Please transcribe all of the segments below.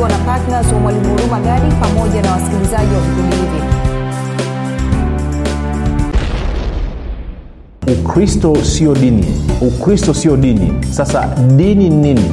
imeandaliwa na ptns wa mwalimu huruma gadi pamoja na wasikilizaji wa vipindi hivi. Ukristo sio dini. Ukristo sio dini. Sasa dini ni nini?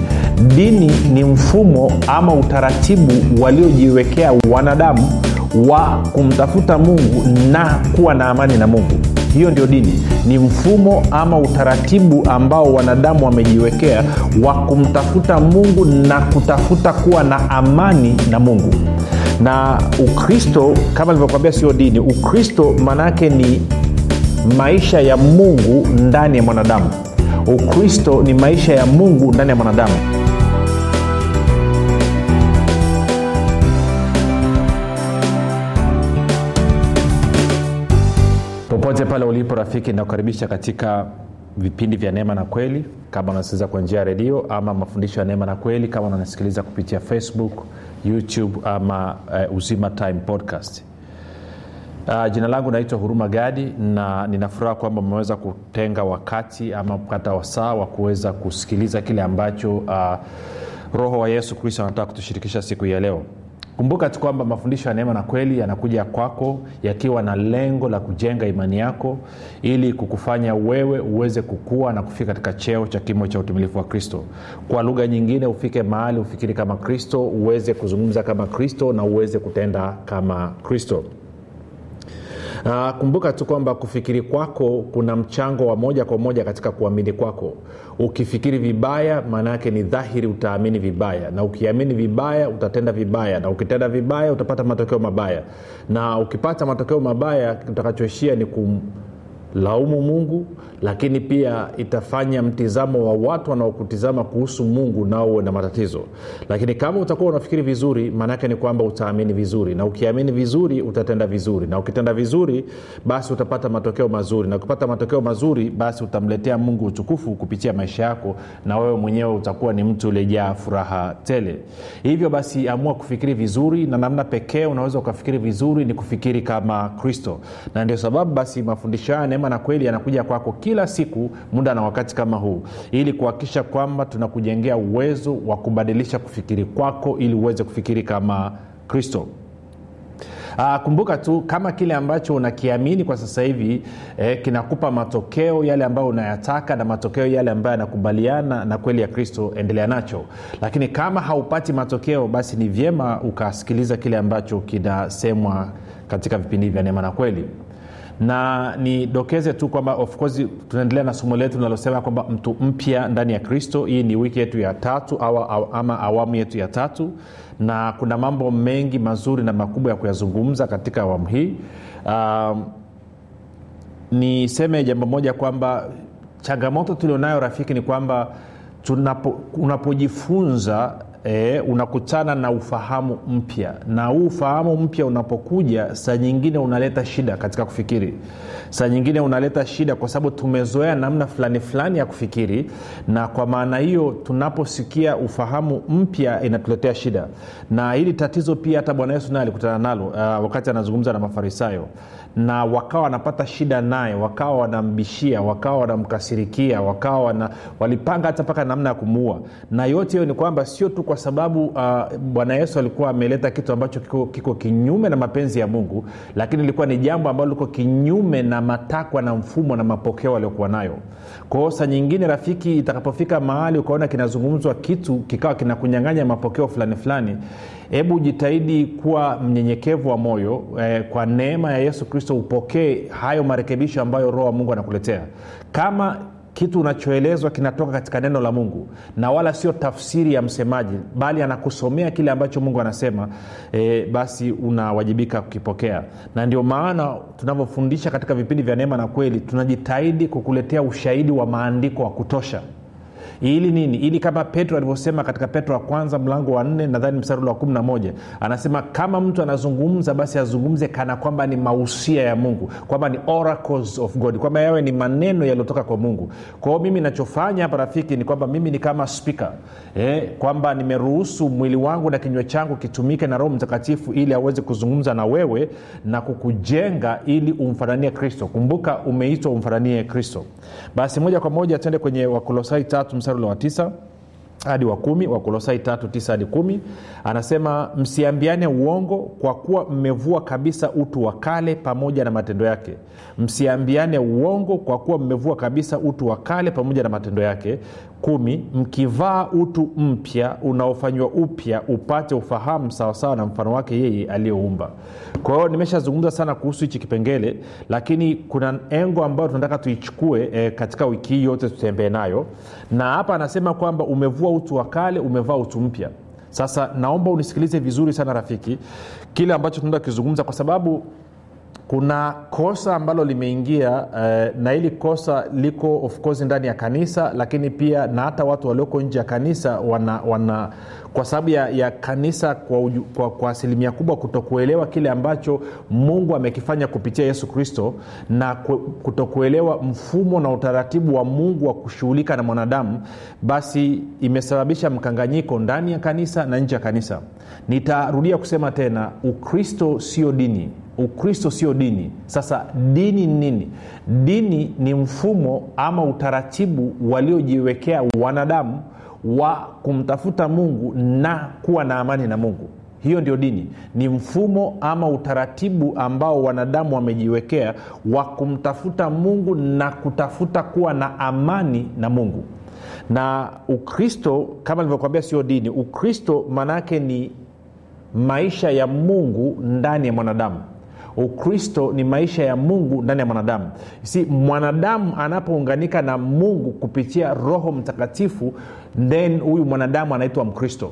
Dini ni mfumo ama utaratibu waliojiwekea wanadamu wa kumtafuta mungu na kuwa na amani na mungu hiyo ndio dini. Ni mfumo ama utaratibu ambao wanadamu wamejiwekea wa kumtafuta mungu na kutafuta kuwa na amani na mungu. Na ukristo kama nilivyokwambia sio dini. Ukristo maanaake ni maisha ya mungu ndani ya mwanadamu. Ukristo ni maisha ya mungu ndani ya mwanadamu popote pale ulipo rafiki nakukaribisha katika vipindi vya neema na kweli. Kama unasikiliza kwa njia ya redio ama mafundisho ya neema na kweli kama unanasikiliza kupitia facebook youtube ama uh, uzima time podcast. Uh, jina langu naitwa huruma gadi na ninafuraha kwamba umeweza kutenga wakati ama kupata wasaa wa kuweza kusikiliza kile ambacho uh, roho wa yesu kristo anataka kutushirikisha siku hii ya leo kumbuka tu kwamba mafundisho ya neema na kweli yanakuja kwako yakiwa na lengo la kujenga imani yako ili kukufanya wewe uweze kukua na kufika katika cheo cha kimo cha utumilifu wa kristo. Kwa lugha nyingine ufike mahali ufikiri kama kristo uweze kuzungumza kama kristo na uweze kutenda kama kristo Uh, kumbuka tu kwamba kufikiri kwako kuna mchango wa moja kwa moja katika kuamini kwako. Ukifikiri vibaya maana yake ni dhahiri utaamini vibaya. Na ukiamini vibaya utatenda vibaya. Na ukitenda vibaya utapata matokeo mabaya. Na ukipata matokeo mabaya utakachoishia ni kum laumu mungu lakini pia itafanya mtizamo wa watu wanaokutizama kuhusu mungu nao uwe na matatizo. Lakini kama utakuwa unafikiri vizuri maanaake ni kwamba utaamini vizuri. Na ukiamini vizuri utatenda vizuri. Na ukitenda vizuri basi utapata matokeo mazuri. Na ukipata matokeo mazuri basi utamletea mungu utukufu kupitia maisha yako na wewe mwenyewe utakuwa ni mtu uliejaa furaha tele. Hivyo basi amua kufikiri vizuri na namna pekee unaweza ukafikiri vizuri ni kufikiri kama kristo. Na ndio sababu basi mafundisho haya neema na kweli yanakuja kwako kila siku muda na wakati kama huu ili kuhakikisha kwamba tunakujengea uwezo wa kubadilisha kufikiri kwako ili uweze kufikiri kama kristo. Uh, kumbuka tu kama kile ambacho unakiamini kwa sasa hivi eh, kinakupa matokeo yale ambayo unayataka na matokeo yale ambayo yanakubaliana na kweli ya kristo endelea nacho. Lakini kama haupati matokeo basi ni vyema ukasikiliza kile ambacho kinasemwa katika vipindi vya neema na kweli na nidokeze tu kwamba of course tunaendelea na somo letu linalosema kwamba mtu mpya ndani ya kristo. Hii ni wiki yetu ya tatu awa, ama awamu yetu ya tatu na kuna mambo mengi mazuri na makubwa ya kuyazungumza katika awamu hii. Um, niseme jambo moja kwamba changamoto tulionayo rafiki ni kwamba unapojifunza E, unakutana na ufahamu mpya. Na huu ufahamu mpya unapokuja saa nyingine unaleta shida katika kufikiri. Saa nyingine unaleta shida kwa sababu tumezoea namna fulani fulani ya kufikiri na kwa maana hiyo tunaposikia ufahamu mpya inatuletea shida. Na hili tatizo pia hata bwana yesu naye alikutana nalo uh, wakati anazungumza na mafarisayo na wakawa wanapata shida naye wakawa wanambishia wakawa wanamkasirikia wakawa wana, walipanga hata mpaka namna ya kumuua. Na yote hiyo ni kwamba sio tu kwa sababu uh, bwana yesu alikuwa ameleta kitu ambacho kiko, kiko kinyume na mapenzi ya mungu lakini ilikuwa ni jambo ambalo liko kinyume na matakwa na mfumo na mapokeo aliokuwa nayo. Kwao sa nyingine rafiki itakapofika mahali ukaona kinazungumzwa kitu kikawa kinakunyanganya mapokeo fulani fulani hebu jitahidi kuwa mnyenyekevu wa moyo eh, kwa neema ya yesu kristo upokee hayo marekebisho ambayo roho wa mungu anakuletea. Kama kitu unachoelezwa kinatoka katika neno la mungu na wala sio tafsiri ya msemaji bali anakusomea kile ambacho mungu anasema e, basi unawajibika kukipokea. Na ndio maana tunavyofundisha katika vipindi vya neema na kweli tunajitahidi kukuletea ushahidi wa maandiko wa kutosha ili nini? Ili kama petro alivyosema katika petro wa kwanza mlango wa nne nadhani mstari wa kumi na moja anasema kama mtu anazungumza basi azungumze kana kwamba ni mausia ya mungu kwamba ni oracles of god kwamba yawe ni maneno yaliyotoka kwa mungu. Kwa mimi nachofanya hapa rafiki ni kwamba mimi ni kama spika eh, kwamba nimeruhusu mwili wangu na kinywa changu kitumike na roho mtakatifu ili aweze kuzungumza na wewe na kukujenga ili umfananie kristo. Kumbuka umeitwa umfananie kristo. Basi moja kwa moja tuende kwenye wakolosai tatu mstari ule wa tisa hadi wa kumi wakolosai tatu tisa hadi kumi anasema msiambiane uongo kwa kuwa mmevua kabisa utu wa kale pamoja na matendo yake. Msiambiane uongo kwa kuwa mmevua kabisa utu wa kale pamoja na matendo yake kumi mkivaa utu mpya unaofanywa upya upate ufahamu sawasawa na mfano wake yeye aliyoumba kwa hiyo nimeshazungumza sana kuhusu hichi kipengele lakini kuna engo ambayo tunataka tuichukue e, katika wiki hii yote tutembee nayo. Na hapa anasema kwamba umevua utu wa kale umevaa utu mpya. Sasa naomba unisikilize vizuri sana rafiki kile ambacho tunaenda kukizungumza kwa sababu kuna kosa ambalo limeingia eh, na hili kosa liko of course ndani ya kanisa lakini pia na hata watu walioko nje ya kanisa wana, wana kwa sababu ya, ya kanisa kwa, kwa asilimia kubwa kutokuelewa kile ambacho mungu amekifanya kupitia yesu kristo na kutokuelewa mfumo na utaratibu wa mungu wa kushughulika na mwanadamu basi imesababisha mkanganyiko ndani ya kanisa na nje ya kanisa. Nitarudia kusema tena ukristo sio dini ukristo sio dini. Sasa dini ni nini? Dini ni mfumo ama utaratibu waliojiwekea wanadamu wa kumtafuta mungu na kuwa na amani na mungu. Hiyo ndio dini. Ni mfumo ama utaratibu ambao wanadamu wamejiwekea wa kumtafuta mungu na kutafuta kuwa na amani na mungu. Na ukristo kama nilivyokwambia sio dini. Ukristo maanaake ni maisha ya mungu ndani ya mwanadamu ukristo ni maisha ya mungu ndani ya mwanadamu. Si mwanadamu anapounganika na mungu kupitia roho mtakatifu then huyu mwanadamu anaitwa mkristo.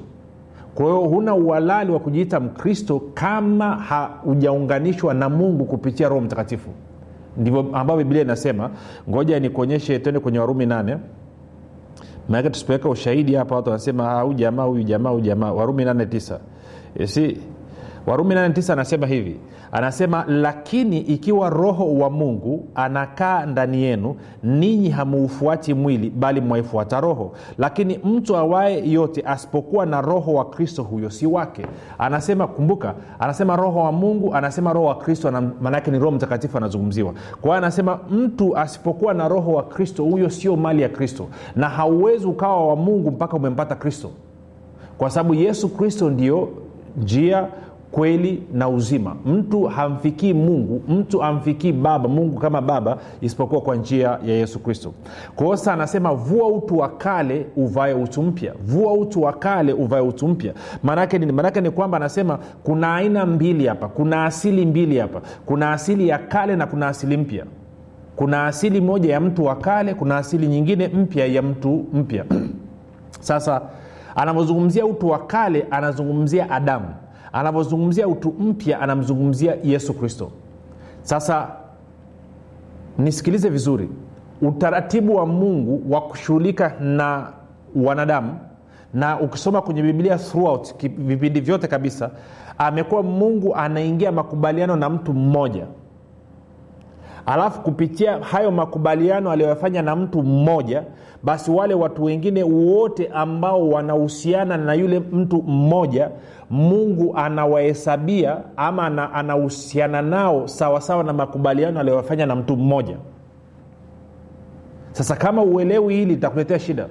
Kwa hiyo huna uhalali wa kujiita mkristo kama haujaunganishwa na mungu kupitia roho mtakatifu. Ndivyo ambayo biblia inasema. Ngoja nikuonyeshe tende kwenye warumi nane. Maanake tusipoweka ushahidi hapa watu wanasema huyu jamaa huyu jamaa huyu jamaa. Warumi nane tisa. Si warumi 89 anasema hivi anasema lakini ikiwa roho wa mungu anakaa ndani yenu ninyi hamuufuati mwili bali mwaifuata roho. Lakini mtu awaye yote asipokuwa na roho wa kristo huyo si wake. Anasema kumbuka anasema roho wa mungu anasema roho wa kristo maanaake ni roho mtakatifu anazungumziwa. Kwa anasema mtu asipokuwa na roho wa kristo huyo sio mali ya kristo. Na hauwezi ukawa wa mungu mpaka umempata kristo. Kwa sababu yesu kristo ndio njia kweli na uzima. Mtu hamfikii mungu mtu hamfikii baba mungu kama baba isipokuwa kwa njia ya yesu kristo. Kwa hiyo anasema vua utu wa kale uvae utu mpya. Vua utu wa kale uvae utu mpya. Maanake nini? Maanake ni kwamba anasema kuna aina mbili hapa. Kuna asili mbili hapa. Kuna asili ya kale na kuna asili mpya. Kuna asili moja ya mtu wa kale kuna asili nyingine mpya ya mtu mpya. Sasa anavyozungumzia utu wa kale anazungumzia adamu anavyozungumzia utu mpya anamzungumzia yesu kristo. Sasa nisikilize vizuri. Utaratibu wa mungu wa kushughulika na wanadamu na ukisoma kwenye biblia throughout vipindi vyote kabisa amekuwa mungu anaingia makubaliano na mtu mmoja alafu kupitia hayo makubaliano aliyoyafanya na mtu mmoja basi wale watu wengine wote ambao wanahusiana na yule mtu mmoja mungu anawahesabia ama anahusiana nao sawasawa na makubaliano aliyoyafanya na mtu mmoja. Sasa kama uelewi hili litakuletea shida.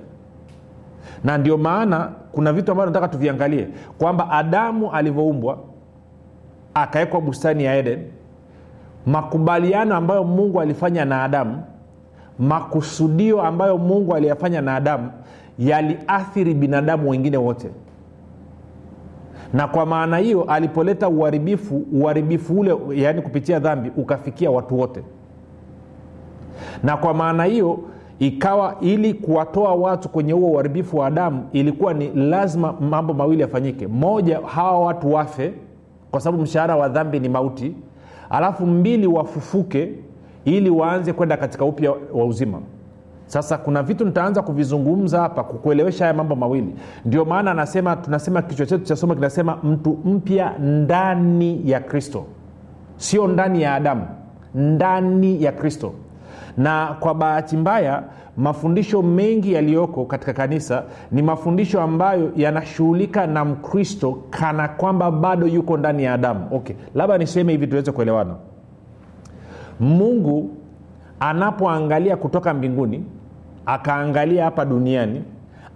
Na ndio maana kuna vitu ambavyo nataka tuviangalie. Kwamba adamu alivyoumbwa akawekwa bustani ya eden makubaliano ambayo mungu alifanya na adamu makusudio ambayo mungu aliyafanya na adamu yaliathiri binadamu wengine wote. Na kwa maana hiyo alipoleta uharibifu uharibifu ule yaani kupitia dhambi ukafikia watu wote. Na kwa maana hiyo ikawa ili kuwatoa watu kwenye huo uharibifu wa adamu ilikuwa ni lazima mambo mawili yafanyike. Moja hawa watu wafe kwa sababu mshahara wa dhambi ni mauti alafu mbili wafufuke ili waanze kwenda katika upya wa uzima. Sasa kuna vitu nitaanza kuvizungumza hapa kukuelewesha haya mambo mawili. Ndio maana anasema tunasema kichwa chetu cha somo kinasema mtu mpya ndani ya kristo. Sio ndani ya adamu ndani ya kristo. Na kwa bahati mbaya mafundisho mengi yaliyoko katika kanisa ni mafundisho ambayo yanashughulika na mkristo kana kwamba bado yuko ndani ya adamu. Okay labda niseme hivi tuweze kuelewana. Mungu anapoangalia kutoka mbinguni akaangalia hapa duniani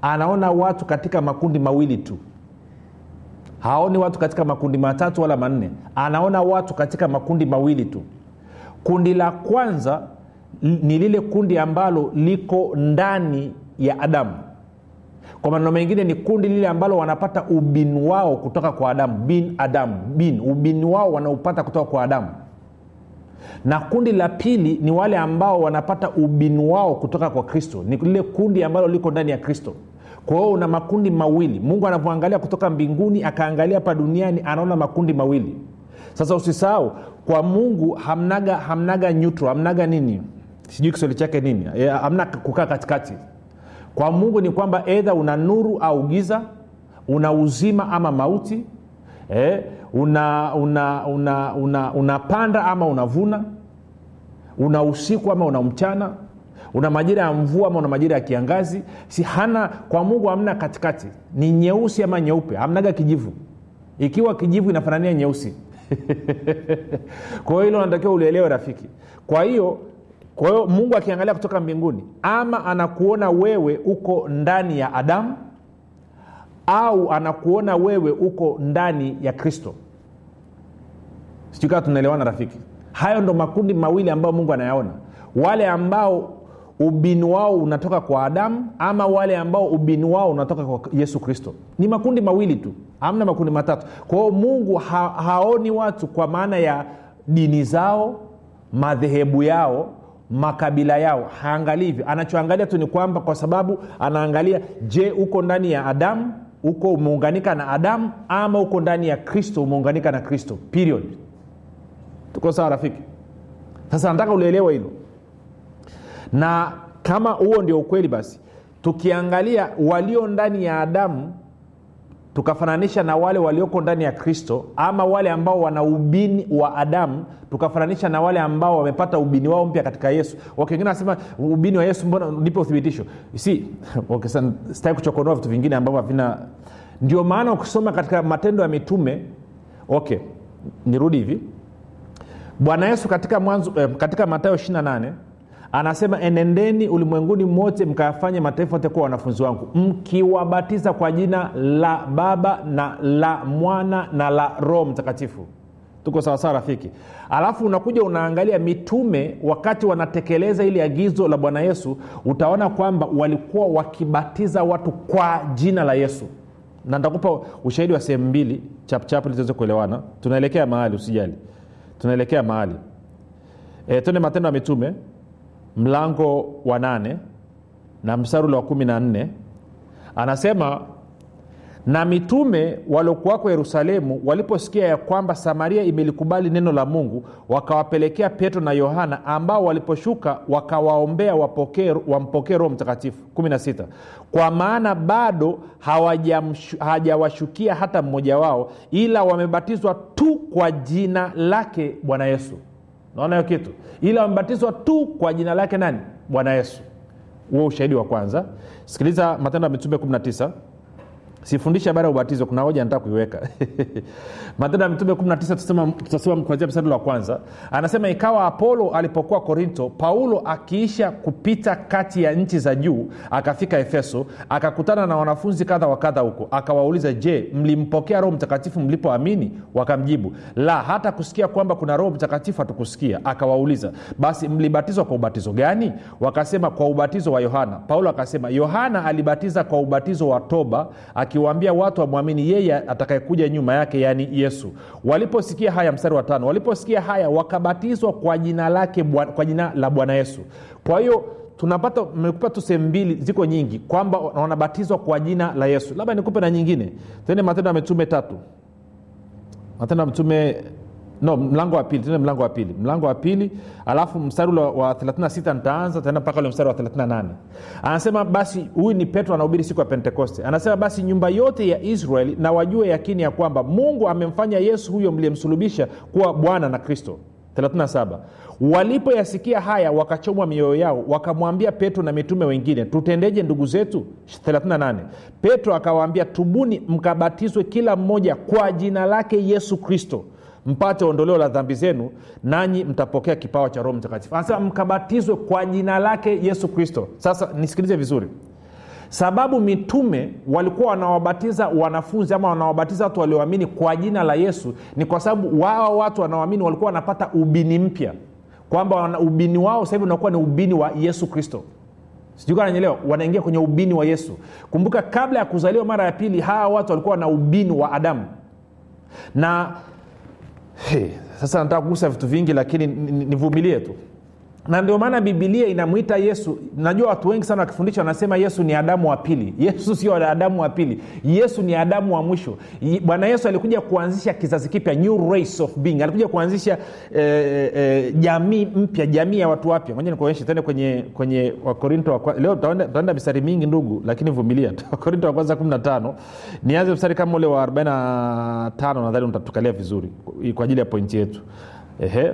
anaona watu katika makundi mawili tu. Haoni watu katika makundi matatu wala manne. Anaona watu katika makundi mawili tu. Kundi la kwanza ni lile kundi ambalo liko ndani ya adamu. Kwa maneno mengine ni kundi lile ambalo wanapata ubini wao kutoka kwa adamu. Bin adamu. Bin. Ubini wao wanaupata kutoka kwa adamu. Na kundi la pili ni wale ambao wanapata ubini wao kutoka kwa kristo. Ni lile kundi ambalo liko ndani ya kristo. Kwa hiyo una makundi mawili. Mungu anavyoangalia kutoka mbinguni akaangalia hapa duniani anaona makundi mawili. Sasa usisahau kwa mungu hamnaga hamnaga neutral hamnaga nini sijui kiswali chake nini. E, hamna kukaa katikati. Kwa mungu ni kwamba edha una nuru au giza una uzima ama mauti eh, una una una una unapanda ama unavuna una usiku ama una mchana una majira ya mvua ama una majira ya kiangazi. Si hana kwa mungu hamna katikati. Ni nyeusi ama nyeupe. Hamnaga kijivu. Ikiwa kijivu inafanania nyeusi. Kwa hiyo hilo natakiwa ulielewe rafiki. Kwa hiyo kwa hiyo mungu akiangalia kutoka mbinguni ama anakuona wewe uko ndani ya adamu au anakuona wewe uko ndani ya kristo. Sijui tunaelewana rafiki. Hayo ndo makundi mawili ambayo mungu anayaona. Wale ambao ubini wao unatoka kwa adamu ama wale ambao ubini wao unatoka kwa yesu kristo. Ni makundi mawili tu. Amna makundi matatu. Kwa hiyo mungu ha, haoni watu kwa maana ya dini zao madhehebu yao makabila yao haangalii hivyo anachoangalia tu ni kwamba kwa sababu anaangalia je uko ndani ya adamu uko umeunganika na adamu ama uko ndani ya kristo umeunganika na kristo? Period. Tuko sawa rafiki? Sasa nataka ulielewa hilo. Na kama huo ndio ukweli basi tukiangalia walio ndani ya adamu tukafananisha na wale walioko ndani ya kristo ama wale ambao wana ubini wa adamu tukafananisha na wale ambao wamepata ubini wao mpya katika yesu. Okay, wengine wanasema ubini wa yesu mbona nipe uthibitisho? Si sitaki kuchokonoa vitu vingine ambavyo havina ndio maana ukisoma katika matendo ya mitume okay nirudi hivi. Bwana yesu katika mwanzo eh, katika matayo 28 anasema enendeni ulimwenguni mote mkayafanye mataifa yote kuwa wanafunzi wangu. Mkiwabatiza kwa jina la baba na la mwana na la roho mtakatifu. Tuko sawasawa rafiki? Alafu unakuja unaangalia mitume wakati wanatekeleza ili agizo la bwana yesu utaona kwamba walikuwa wakibatiza watu kwa jina la yesu. Na ntakupa ushahidi wa sehemu mbili chapchapu ili kuelewana. Tunaelekea mahali usijali. Tunaelekea mahali. E, twende matendo ya mitume mlango wa nane na mstari wa kumi na nne anasema na mitume waliokuwako yerusalemu waliposikia ya kwamba samaria imelikubali neno la mungu wakawapelekea petro na yohana ambao waliposhuka wakawaombea wampokee roho mtakatifu. 16 kwa maana bado hawajawashukia hata mmoja wao ila wamebatizwa tu kwa jina lake bwana yesu naona hiyo kitu. Ila wamebatizwa tu kwa jina lake nani? Bwana yesu. Huo ushahidi wa kwanza. Sikiliza matendo ya mitume 19 sifundishe habari ya ubatizo kuna hoja nataka kuiweka. Matendo ya mitume 19 tutasoma kuanzia mstari wa kwanza. Anasema ikawa apolo alipokuwa korinto paulo akiisha kupita kati ya nchi za juu akafika efeso akakutana na wanafunzi kadha wa kadha huko. Akawauliza je mlimpokea roho mtakatifu mlipoamini? Wakamjibu la hata kusikia kwamba kuna roho mtakatifu hatukusikia. Akawauliza basi mlibatizwa kwa ubatizo gani? Wakasema kwa ubatizo wa yohana. Paulo akasema yohana alibatiza kwa ubatizo wa toba akiwaambia watu wamwamini yeye atakayekuja nyuma yake yaani yesu. Waliposikia haya mstari wa tano waliposikia haya wakabatizwa kwa jina lake kwa jina la bwana yesu. Kwa hiyo tunapata mekupa tu sehemu mbili ziko nyingi kwamba wanabatizwa kwa jina la yesu. Labda nikupe na nyingine. Tende matendo ya mitume tatu. Matendo ya mitume no mlango wa pili tende mlango wa pili. Mlango wa pili alafu mstari ule wa 36 nitaanza taenda mpaka ule mstari wa 38 anasema basi huyu ni petro anahubiri siku ya pentekoste. Anasema basi nyumba yote ya israeli na wajue yakini ya kwamba mungu amemfanya yesu huyo mliyemsulubisha kuwa bwana na kristo. 37 walipoyasikia haya wakachomwa mioyo yao wakamwambia petro na mitume wengine tutendeje ndugu zetu? 38 petro akawaambia tubuni mkabatizwe kila mmoja kwa jina lake yesu kristo mpate ondoleo la dhambi zenu nanyi mtapokea kipawa cha roho mtakatifu. Anasema mkabatizwe kwa jina lake yesu kristo. Sasa nisikilize vizuri. Sababu mitume walikuwa wanawabatiza wanafunzi ama wanawabatiza watu walioamini kwa jina la yesu ni kwa sababu wao watu wanaoamini walikuwa wanapata ubini mpya. Kwamba ubini wao sasa hivi unakuwa ni ubini wa yesu kristo. Sijui nanyelewa wanaingia kwenye ubini wa yesu. Kumbuka kabla ya kuzaliwa mara ya pili hawa watu walikuwa na ubini wa adamu. Na hey, sasa nataka kugusa vitu vingi lakini ni- ni- nivumilie tu na ndio maana bibilia inamwita yesu. Najua watu wengi sana wakifundisha wanasema yesu ni adamu wa pili. Yesu sio adamu wa pili. Yesu ni adamu wa mwisho. Bwana yesu alikuja kuanzisha kizazi kipya new race of being. Alikuja kuanzisha eh, eh, jamii mpya jamii ya watu wapya. Moja nikuonyeshe tende kwenye kwenye wakorinto wa leo tutaenda mistari mingi ndugu lakini vumilia wakorinto wa kwanza 15 nianze mstari kama ule wa 45 nadhani utatukalia vizuri kwa ajili ya pointi yetu. Ehe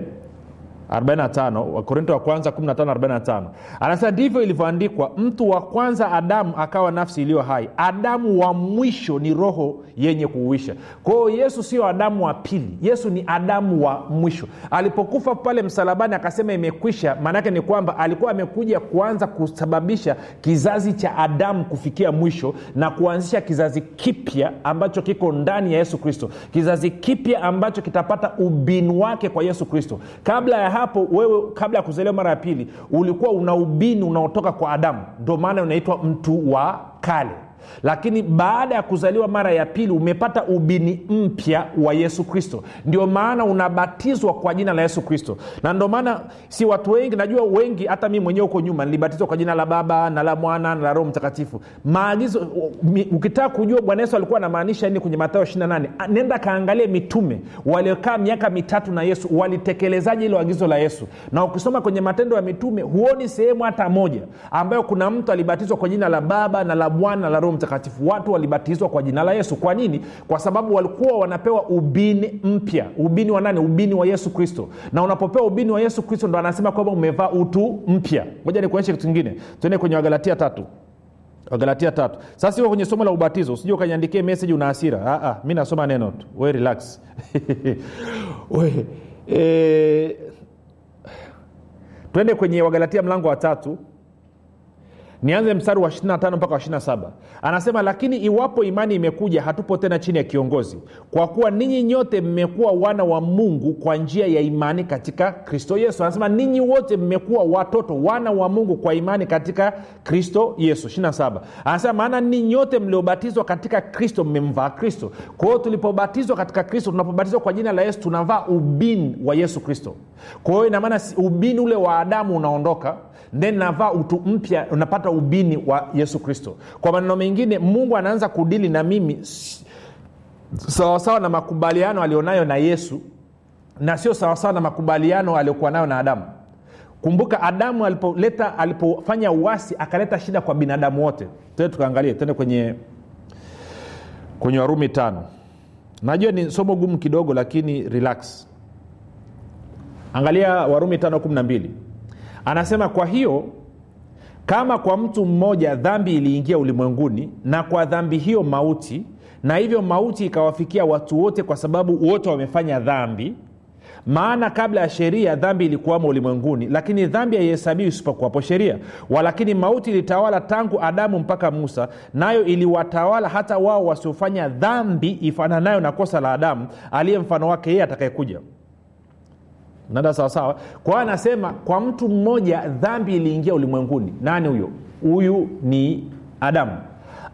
45 wakorinto wa kwanza 1545 anasema ndivyo ilivyoandikwa mtu wa kwanza adamu akawa nafsi iliyo hai. Adamu wa mwisho ni roho yenye kuuisha. Kwa yesu sio adamu wa pili yesu ni adamu wa mwisho. Alipokufa pale msalabani akasema imekwisha maanaake ni kwamba alikuwa amekuja kuanza kusababisha kizazi cha adamu kufikia mwisho na kuanzisha kizazi kipya ambacho kiko ndani ya yesu kristo. Kizazi kipya ambacho kitapata ubinu wake kwa yesu kristo. Kabla ya hapo wewe kabla ya kuzaliwa mara ya pili ulikuwa una ubini unaotoka kwa adamu. Ndio maana unaitwa mtu wa kale lakini baada ya kuzaliwa mara ya pili umepata ubini mpya wa yesu kristo. Ndio maana unabatizwa kwa jina la yesu kristo. Na ndio maana si watu wengi najua wengi hata mi mwenyewe huko nyuma nilibatizwa kwa jina la baba na la mwana na la roho mtakatifu. Maagizo ukitaka kujua bwana yesu alikuwa anamaanisha nini kwenye matayo 28 nenda kaangalie mitume waliokaa miaka mitatu na yesu walitekelezaje ilo agizo la yesu. Na ukisoma kwenye matendo ya mitume huoni sehemu hata moja ambayo kuna mtu alibatizwa kwa jina la baba na la mwana na la roho mtakatifu. Watu walibatizwa kwa jina la yesu. Kwa nini? Kwa sababu walikuwa wanapewa ubini mpya. Ubini wa nani? Ubini wa yesu kristo. Na unapopewa ubini wa yesu kristo ndo anasema kwamba umevaa utu mpya. Moja nikuonyeshe kitu kingine. Tuende kwenye wagalatia tatu. Wagalatia tatu. Sasa iko kwenye somo la ubatizo usije ukaniandikie meseji una hasira. Ah, ah, mi nasoma neno tu. We relax. We, e, twende kwenye wagalatia mlango wa tatu nianze mstari wa 25 mpaka wa 27 anasema lakini iwapo imani imekuja hatupo tena chini ya kiongozi. Kwa kuwa ninyi nyote mmekuwa wana wa mungu kwa njia ya imani katika kristo yesu. Anasema ninyi wote mmekuwa watoto wana wa mungu kwa imani katika kristo yesu. 27 anasema maana ninyi nyote mliobatizwa katika kristo mmemvaa kristo. Kwa hiyo tulipobatizwa katika kristo tunapobatizwa kwa jina la yesu tunavaa ubini wa yesu kristo. Kwa hiyo inamaana ubini ule wa adamu unaondoka then navaa utu mpya unapata ubini wa yesu kristo. Kwa maneno mengine mungu anaanza kudili na mimi sawasawa na makubaliano alionayo na yesu na sio sawasawa na makubaliano aliyokuwa nayo na adamu. Kumbuka adamu alipoleta alipofanya uasi akaleta shida kwa binadamu wote. Tende tukaangalie tende kwenye kwenye warumi tano. Najua ni somo gumu kidogo lakini relax. Angalia warumi tano kumi na mbili. Anasema kwa hiyo kama kwa mtu mmoja dhambi iliingia ulimwenguni na kwa dhambi hiyo mauti na hivyo mauti ikawafikia watu wote kwa sababu wote wamefanya dhambi maana kabla ya sheria dhambi ilikuwamo ulimwenguni lakini dhambi haihesabiwi isipokuwapo sheria. Walakini mauti ilitawala tangu adamu mpaka musa nayo iliwatawala hata wao wasiofanya dhambi ifananayo na kosa la adamu aliye mfano wake yeye atakayekuja nada sawasawa kwa hiyo anasema kwa mtu mmoja dhambi iliingia ulimwenguni. Nani huyo? Huyu ni adamu.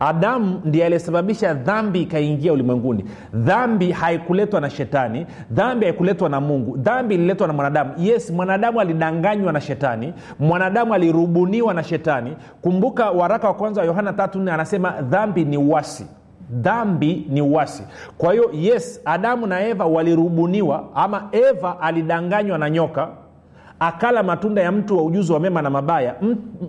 Adamu ndiye aliyesababisha dhambi ikaingia ulimwenguni. Dhambi haikuletwa na shetani dhambi haikuletwa na mungu dhambi ililetwa na mwanadamu. Yes mwanadamu alidanganywa na shetani mwanadamu alirubuniwa na shetani. Kumbuka waraka wa kwanza wa yohana 34 anasema dhambi ni uasi dhambi ni uwasi kwa hiyo yes adamu na eva walirubuniwa ama eva alidanganywa na nyoka akala matunda ya mtu wa ujuzi wa mema na mabaya.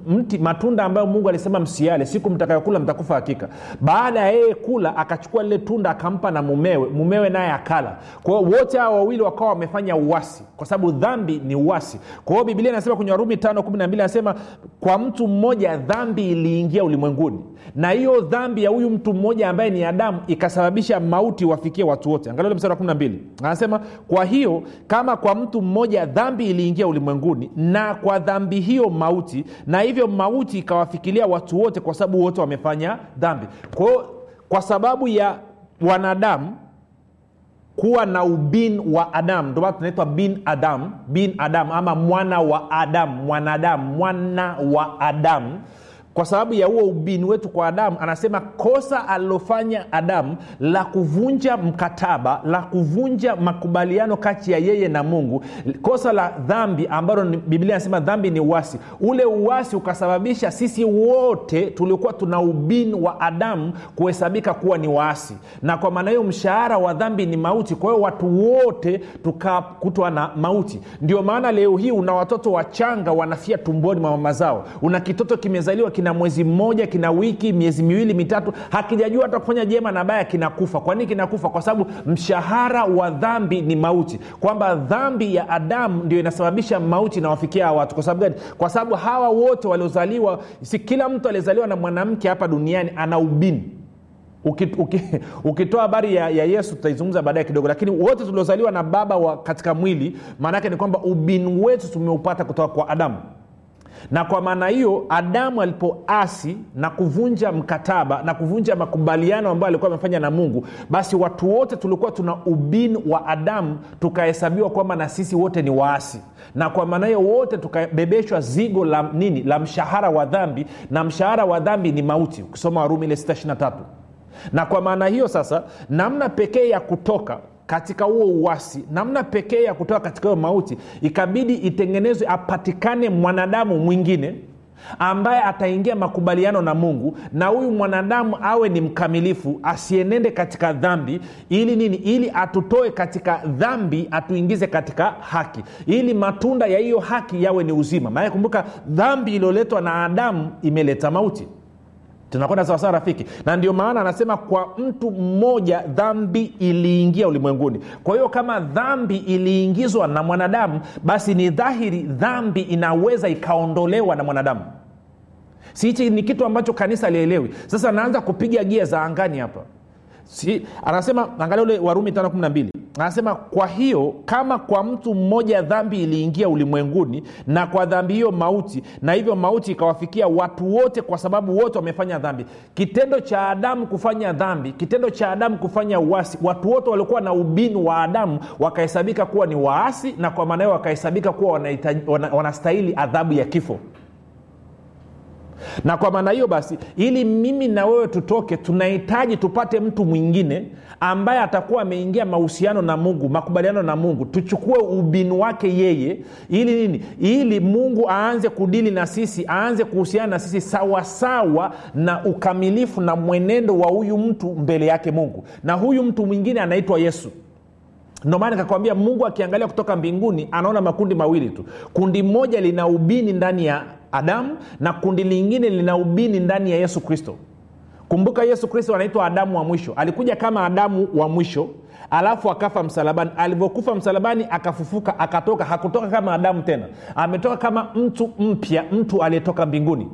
Mti matunda ambayo mungu alisema msiale. Siku mtakayokula mtakufa hakika. Baada ya yeye kula akachukua lile tunda akampa na mumewe. Mumewe naye akala. Kwa wote hawa wawili wakawa wamefanya uwasi kwa sababu dhambi ni uasi. Kwa hiyo biblia inasema kwenye warumi 5 anasema kwa mtu mmoja dhambi iliingia ulimwenguni. Na hiyo dhambi ya huyu mtu mmoja ambaye ni adamu ikasababisha mauti wafikie watu wote. Angalia mstari wa 12 anasema kwa hiyo kama kwa mtu mmoja dhambi iliingia ulimwenguni ulimwenguni na kwa dhambi hiyo mauti na hivyo mauti ikawafikilia watu wote kwa sababu wote wamefanya dhambi. Kwa kwa sababu ya wanadamu kuwa na ubin wa adamu ndomana tunaitwa bin adam bin adam ama mwana wa adam mwanadamu mwana wa adamu kwa sababu ya huo ubini wetu kwa adamu anasema kosa alilofanya adamu la kuvunja mkataba la kuvunja makubaliano kati ya yeye na mungu kosa la dhambi ambalo biblia anasema dhambi ni uasi. Ule uwasi ukasababisha sisi wote tuliokuwa tuna ubini wa adamu kuhesabika kuwa ni waasi. Na kwa maana hiyo mshahara wa dhambi ni mauti. Kwa hiyo watu wote tukakutwa na mauti. Ndio maana leo hii una watoto wachanga wanafia tumboni mwa mama zao. Una kitoto kimezaliwa kina mwezi mmoja kina wiki miezi miwili mitatu hakijajua hata kufanya jema na baya kinakufa. Kwa nini kinakufa? Kwa sababu mshahara wa dhambi ni mauti. Kwamba dhambi ya adamu ndio inasababisha mauti inawafikia hawa watu. Kwa sababu gani? Kwa sababu hawa wote waliozaliwa si kila mtu aliyezaliwa na mwanamke hapa duniani ana ubini. Uki- uki- ukitoa habari ya, ya yesu tutaizungumza baadaye kidogo. Lakini wote tuliozaliwa na baba wa katika mwili maanaake ni kwamba ubini wetu tumeupata kutoka kwa adamu na kwa maana hiyo adamu alipoasi na kuvunja mkataba na kuvunja makubaliano ambayo alikuwa amefanya na mungu basi watu wote tulikuwa tuna ubini wa adamu tukahesabiwa kwamba na sisi wote ni waasi. Na kwa maana hiyo wote tukabebeshwa zigo la nini? La mshahara wa dhambi. Na mshahara wa dhambi ni mauti. Ukisoma warumi ile 6 na kwa maana hiyo sasa namna pekee ya kutoka katika huo uwasi namna pekee ya kutoka katika hiyo mauti ikabidi itengenezwe apatikane mwanadamu mwingine ambaye ataingia makubaliano na mungu na huyu mwanadamu awe ni mkamilifu asienende katika dhambi. Ili nini? Ili atutoe katika dhambi atuingize katika haki. Ili matunda ya hiyo haki yawe ni uzima. Maana kumbuka dhambi iliyoletwa na adamu imeleta mauti tunakwenda sawasawa rafiki? Na ndio maana anasema kwa mtu mmoja dhambi iliingia ulimwenguni. Kwa hiyo kama dhambi iliingizwa na mwanadamu basi ni dhahiri dhambi inaweza ikaondolewa na mwanadamu. Si hichi ni kitu ambacho kanisa lielewi sasa anaanza kupiga gia za angani hapa si, anasema angalia ule warumi 512 anasema kwa hiyo kama kwa mtu mmoja dhambi iliingia ulimwenguni na kwa dhambi hiyo mauti na hivyo mauti ikawafikia watu wote kwa sababu wote wamefanya dhambi kitendo cha adamu kufanya dhambi kitendo cha adamu kufanya uasi watu wote waliokuwa na ubinu wa adamu wakahesabika kuwa ni waasi na kwa maana hiyo wakahesabika kuwa wanastahili adhabu ya kifo na kwa maana hiyo basi ili mimi na wewe tutoke tunahitaji tupate mtu mwingine ambaye atakuwa ameingia mahusiano na mungu makubaliano na mungu. Tuchukue ubinu wake yeye ili nini? Ili mungu aanze kudili na sisi aanze kuhusiana na sisi sawasawa na ukamilifu na mwenendo wa huyu mtu mbele yake mungu. Na huyu mtu mwingine anaitwa yesu. Ndio maana nikakwambia mungu akiangalia kutoka mbinguni anaona makundi mawili tu. Kundi moja lina ubini ndani ya adamu na kundi lingine lina ubini ndani ya yesu kristo. Kumbuka yesu kristo anaitwa adamu wa mwisho. Alikuja kama adamu wa mwisho alafu akafa msalabani. Alivyokufa msalabani akafufuka akatoka. Hakutoka kama adamu tena. Ametoka kama mtu mpya mtu aliyetoka mbinguni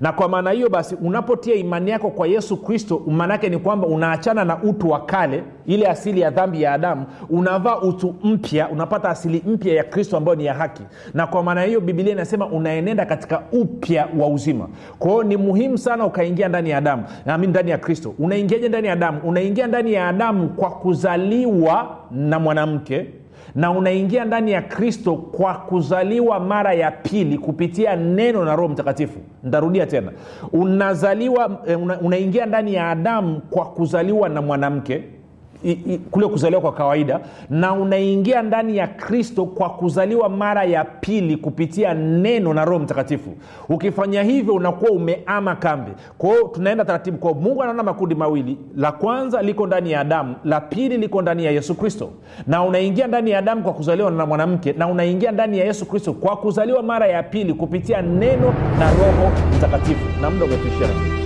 na kwa maana hiyo basi unapotia imani yako kwa yesu kristo maanaake ni kwamba unaachana na utu wa kale ile asili ya dhambi ya adamu unavaa utu mpya unapata asili mpya ya kristo ambayo ni ya haki. Na kwa maana hiyo bibilia inasema unaenenda katika upya wa uzima. Kwa ni muhimu sana ukaingia ndani ya adamu nami ndani ya kristo. Unaingiaje ndani ya adamu? Unaingia ndani ya adamu kwa kuzaliwa na mwanamke na unaingia ndani ya kristo kwa kuzaliwa mara ya pili kupitia neno na roho mtakatifu. Ntarudia tena. Unazaliwa eh, una, unaingia ndani ya adamu kwa kuzaliwa na mwanamke kule kuzaliwa kwa kawaida na unaingia ndani ya kristo kwa kuzaliwa mara ya pili kupitia neno na roho mtakatifu. Ukifanya hivyo unakuwa umeama kambi. Kwao tunaenda taratibu. Kwao mungu anaona makundi mawili. La kwanza liko ndani ya adamu la pili liko ndani ya yesu kristo. Na unaingia ndani ya adamu kwa kuzaliwa na mwanamke na unaingia ndani ya yesu kristo kwa kuzaliwa mara ya pili kupitia neno na roho mtakatifu. Na muda umetuishia. rafiki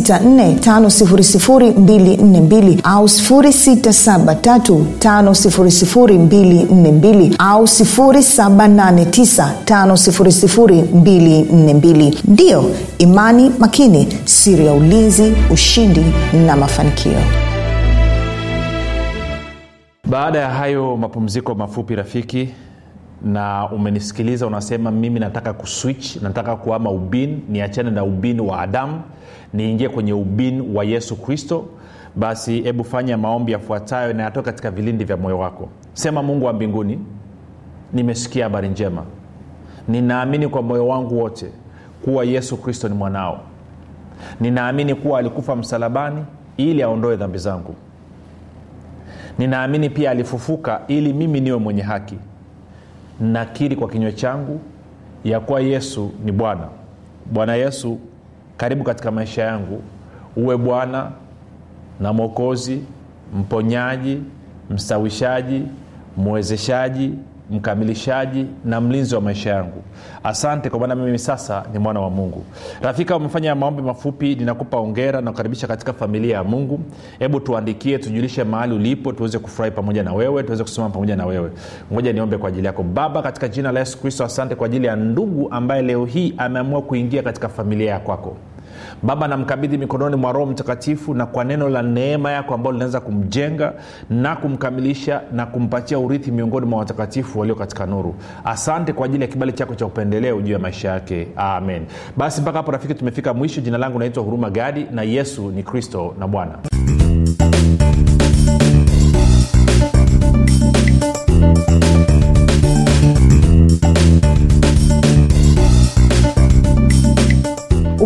7645242 au 6735242 au 7895242 ndiyo imani makini siri ya ulinzi ushindi na mafanikio. Baada ya hayo mapumziko mafupi rafiki na umenisikiliza unasema mimi nataka kuswitch nataka kuama ubin niachane na ubin wa adamu niingie kwenye ubin wa yesu kristo. Basi hebu fanya maombi yafuatayo na yatoka katika vilindi vya moyo wako. Sema mungu wa mbinguni nimesikia habari njema. Ninaamini kwa moyo wangu wote kuwa yesu kristo ni mwanao. Ninaamini kuwa alikufa msalabani ili aondoe dhambi zangu. Ninaamini pia alifufuka ili mimi niwe mwenye haki nakiri kwa kinywa changu ya kuwa yesu ni bwana. Bwana yesu karibu katika maisha yangu. Uwe bwana na mwokozi mponyaji mstawishaji mwezeshaji mkamilishaji na mlinzi wa maisha yangu. Asante kwa maana mimi sasa ni mwana wa mungu. Rafika umefanya maombi mafupi ninakupa ongera na kukaribisha katika familia ya mungu. Hebu tuandikie tujulishe mahali ulipo tuweze kufurahi pamoja na wewe tuweze kusimama pamoja na wewe. Ngoja niombe kwa ajili yako. Baba katika jina la yesu kristo asante kwa ajili ya ndugu ambaye leo hii ameamua kuingia katika familia ya kwako baba namkabidhi mikononi mwa roho mtakatifu na kwa neno la neema yako ambalo linaweza kumjenga na kumkamilisha na kumpatia urithi miongoni mwa watakatifu walio katika nuru. Asante kwa ajili ya kibali chako cha upendeleo juu ya maisha yake. Amen. Basi mpaka hapo rafiki tumefika mwisho. Jina langu naitwa huruma gadi na yesu ni kristo na bwana